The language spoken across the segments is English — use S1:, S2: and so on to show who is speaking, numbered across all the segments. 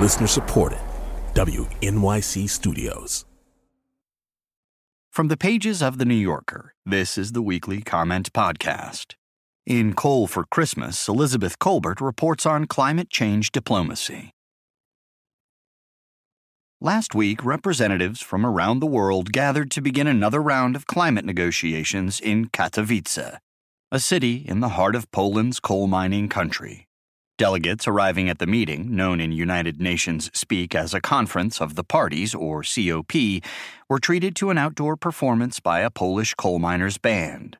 S1: Listener supported. WNYC Studios.
S2: From the pages of The New Yorker, this is the weekly comment podcast. In Coal for Christmas, Elizabeth Kolbert reports on climate change diplomacy. Last week, representatives from around the world gathered to begin another round of climate negotiations in Katowice, a city in the heart of Poland's coal mining country. Delegates arriving at the meeting, known in United Nations speak as a Conference of the Parties, or COP, were treated to an outdoor performance by a Polish coal miners' band.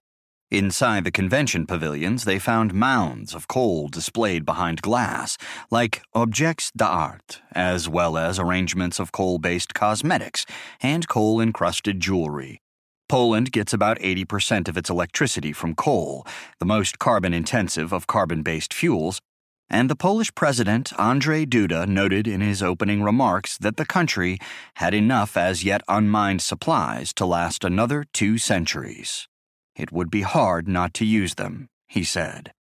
S2: Inside the convention pavilions, they found mounds of coal displayed behind glass, like objets d'art, as well as arrangements of coal based cosmetics and coal encrusted jewelry. Poland gets about 80% of its electricity from coal, the most carbon intensive of carbon based fuels, and the Polish president, Andrzej Duda, noted in his opening remarks that the country had enough as yet unmined supplies to last another two centuries. It would be hard not to use them, he said.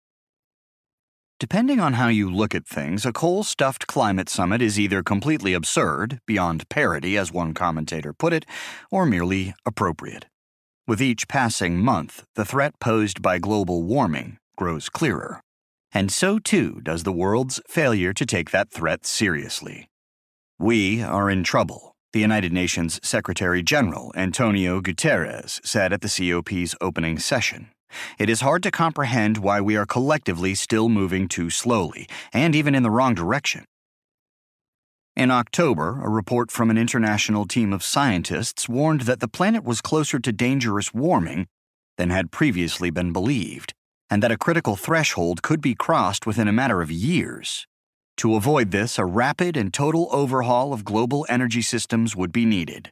S2: Depending on how you look at things, a coal stuffed climate summit is either completely absurd, beyond parody, as one commentator put it, or merely appropriate. With each passing month, the threat posed by global warming grows clearer. And so too does the world's failure to take that threat seriously. We are in trouble, the United Nations Secretary General Antonio Guterres said at the COP's opening session. It is hard to comprehend why we are collectively still moving too slowly, and even in the wrong direction. In October, a report from an international team of scientists warned that the planet was closer to dangerous warming than had previously been believed and that a critical threshold could be crossed within a matter of years. To avoid this, a rapid and total overhaul of global energy systems would be needed.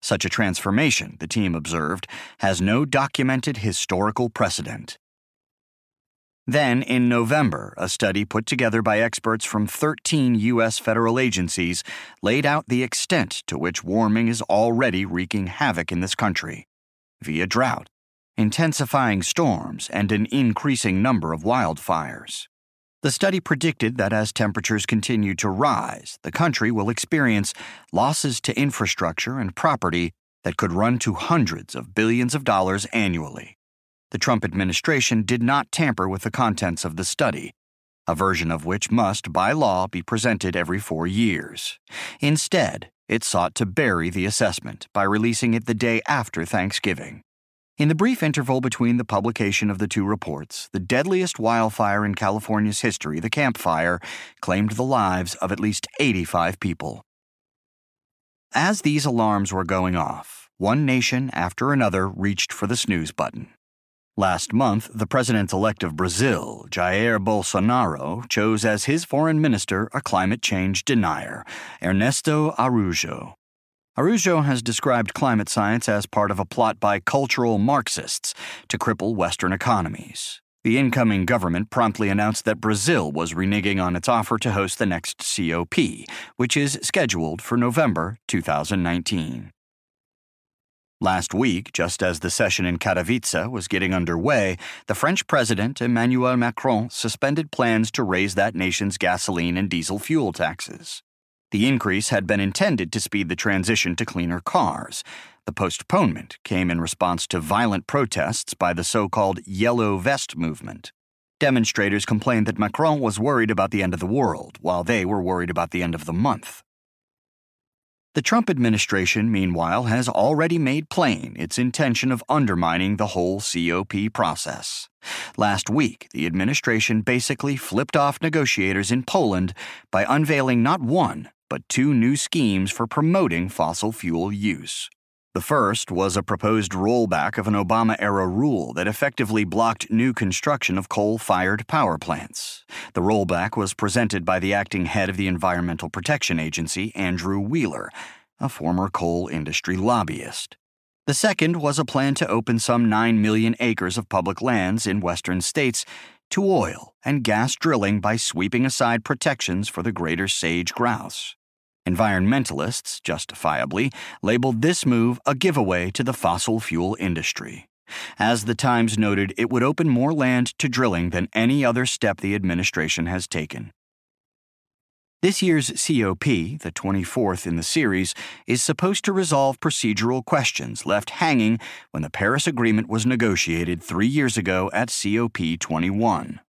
S2: Such a transformation, the team observed, has no documented historical precedent. Then, in November, a study put together by experts from 13 U.S. federal agencies laid out the extent to which warming is already wreaking havoc in this country via drought, intensifying storms, and an increasing number of wildfires. The study predicted that as temperatures continue to rise, the country will experience losses to infrastructure and property that could run to hundreds of billions of dollars annually. The Trump administration did not tamper with the contents of the study, a version of which must, by law, be presented every four years. Instead, it sought to bury the assessment by releasing it the day after Thanksgiving. In the brief interval between the publication of the two reports, the deadliest wildfire in California's history, the Camp Fire, claimed the lives of at least 85 people. As these alarms were going off, one nation after another reached for the snooze button. Last month, the president elect of Brazil, Jair Bolsonaro, chose as his foreign minister a climate change denier, Ernesto Araújo. Araújo has described climate science as part of a plot by cultural Marxists to cripple Western economies. The incoming government promptly announced that Brazil was reneging on its offer to host the next COP, which is scheduled for November 2019. Last week, just as the session in Katowice was getting underway, the French President Emmanuel Macron suspended plans to raise that nation's gasoline and diesel fuel taxes. The increase had been intended to speed the transition to cleaner cars. The postponement came in response to violent protests by the so called Yellow Vest movement. Demonstrators complained that Macron was worried about the end of the world, while they were worried about the end of the month. The Trump administration, meanwhile, has already made plain its intention of undermining the whole COP process. Last week, the administration basically flipped off negotiators in Poland by unveiling not one, but two new schemes for promoting fossil fuel use. The first was a proposed rollback of an Obama era rule that effectively blocked new construction of coal fired power plants. The rollback was presented by the acting head of the Environmental Protection Agency, Andrew Wheeler, a former coal industry lobbyist. The second was a plan to open some 9 million acres of public lands in western states to oil and gas drilling by sweeping aside protections for the greater sage grouse. Environmentalists, justifiably, labeled this move a giveaway to the fossil fuel industry. As the Times noted, it would open more land to drilling than any other step the administration has taken. This year's COP, the 24th in the series, is supposed to resolve procedural questions left hanging when the Paris Agreement was negotiated three years ago at COP 21.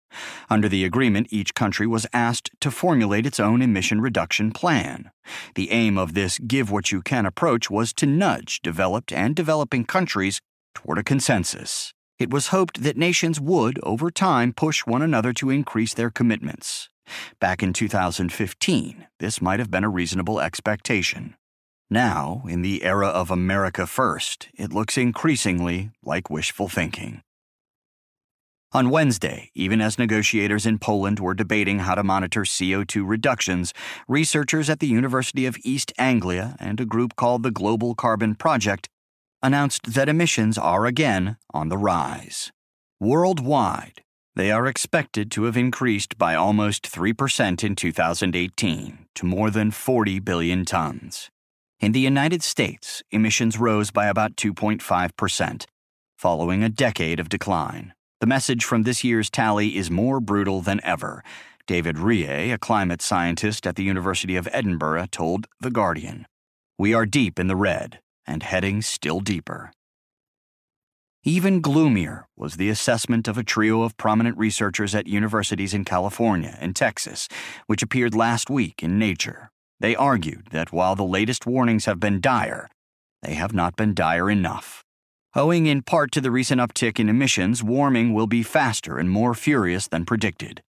S2: Under the agreement, each country was asked to formulate its own emission reduction plan. The aim of this give what you can approach was to nudge developed and developing countries toward a consensus. It was hoped that nations would, over time, push one another to increase their commitments. Back in 2015, this might have been a reasonable expectation. Now, in the era of America First, it looks increasingly like wishful thinking. On Wednesday, even as negotiators in Poland were debating how to monitor CO2 reductions, researchers at the University of East Anglia and a group called the Global Carbon Project announced that emissions are again on the rise. Worldwide, they are expected to have increased by almost 3% in 2018 to more than 40 billion tons. In the United States, emissions rose by about 2.5%, following a decade of decline. The message from this year's tally is more brutal than ever. David Reay, a climate scientist at the University of Edinburgh, told The Guardian We are deep in the red and heading still deeper. Even gloomier was the assessment of a trio of prominent researchers at universities in California and Texas, which appeared last week in Nature. They argued that while the latest warnings have been dire, they have not been dire enough. Owing in part to the recent uptick in emissions, warming will be faster and more furious than predicted.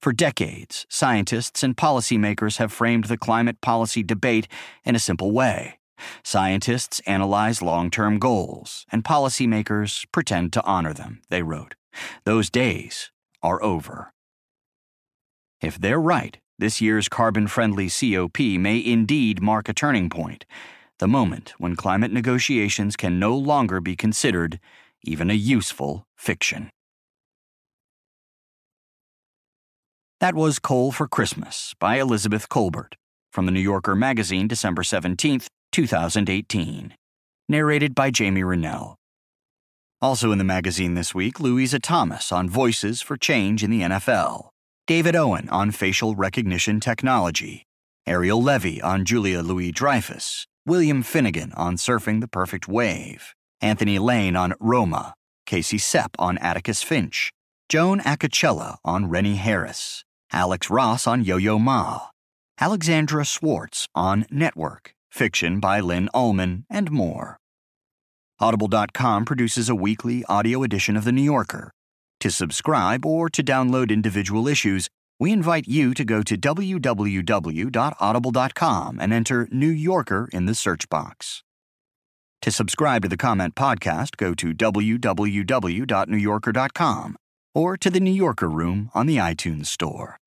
S2: For decades, scientists and policymakers have framed the climate policy debate in a simple way. Scientists analyze long term goals, and policymakers pretend to honor them, they wrote. Those days are over. If they're right, this year's carbon friendly COP may indeed mark a turning point the moment when climate negotiations can no longer be considered even a useful fiction. That was Coal for Christmas by Elizabeth Kolbert from the New Yorker magazine, December 17, 2018. Narrated by Jamie Rennell. Also in the magazine this week, Louisa Thomas on Voices for Change in the NFL, David Owen on facial recognition technology, Ariel Levy on Julia Louis Dreyfus, William Finnegan on Surfing the Perfect Wave, Anthony Lane on Roma, Casey Cep on Atticus Finch, Joan Acocella on Rennie Harris, Alex Ross on Yo Yo Ma, Alexandra Schwartz on Network, fiction by Linn Ullmann, and more. Audible.com produces a weekly audio edition of The New Yorker. To subscribe or to download individual issues, we invite you to go to www.audible.com and enter New Yorker in the search box. To subscribe to the Comment Podcast, go to www.newyorker.com or to the New Yorker Room on the iTunes Store.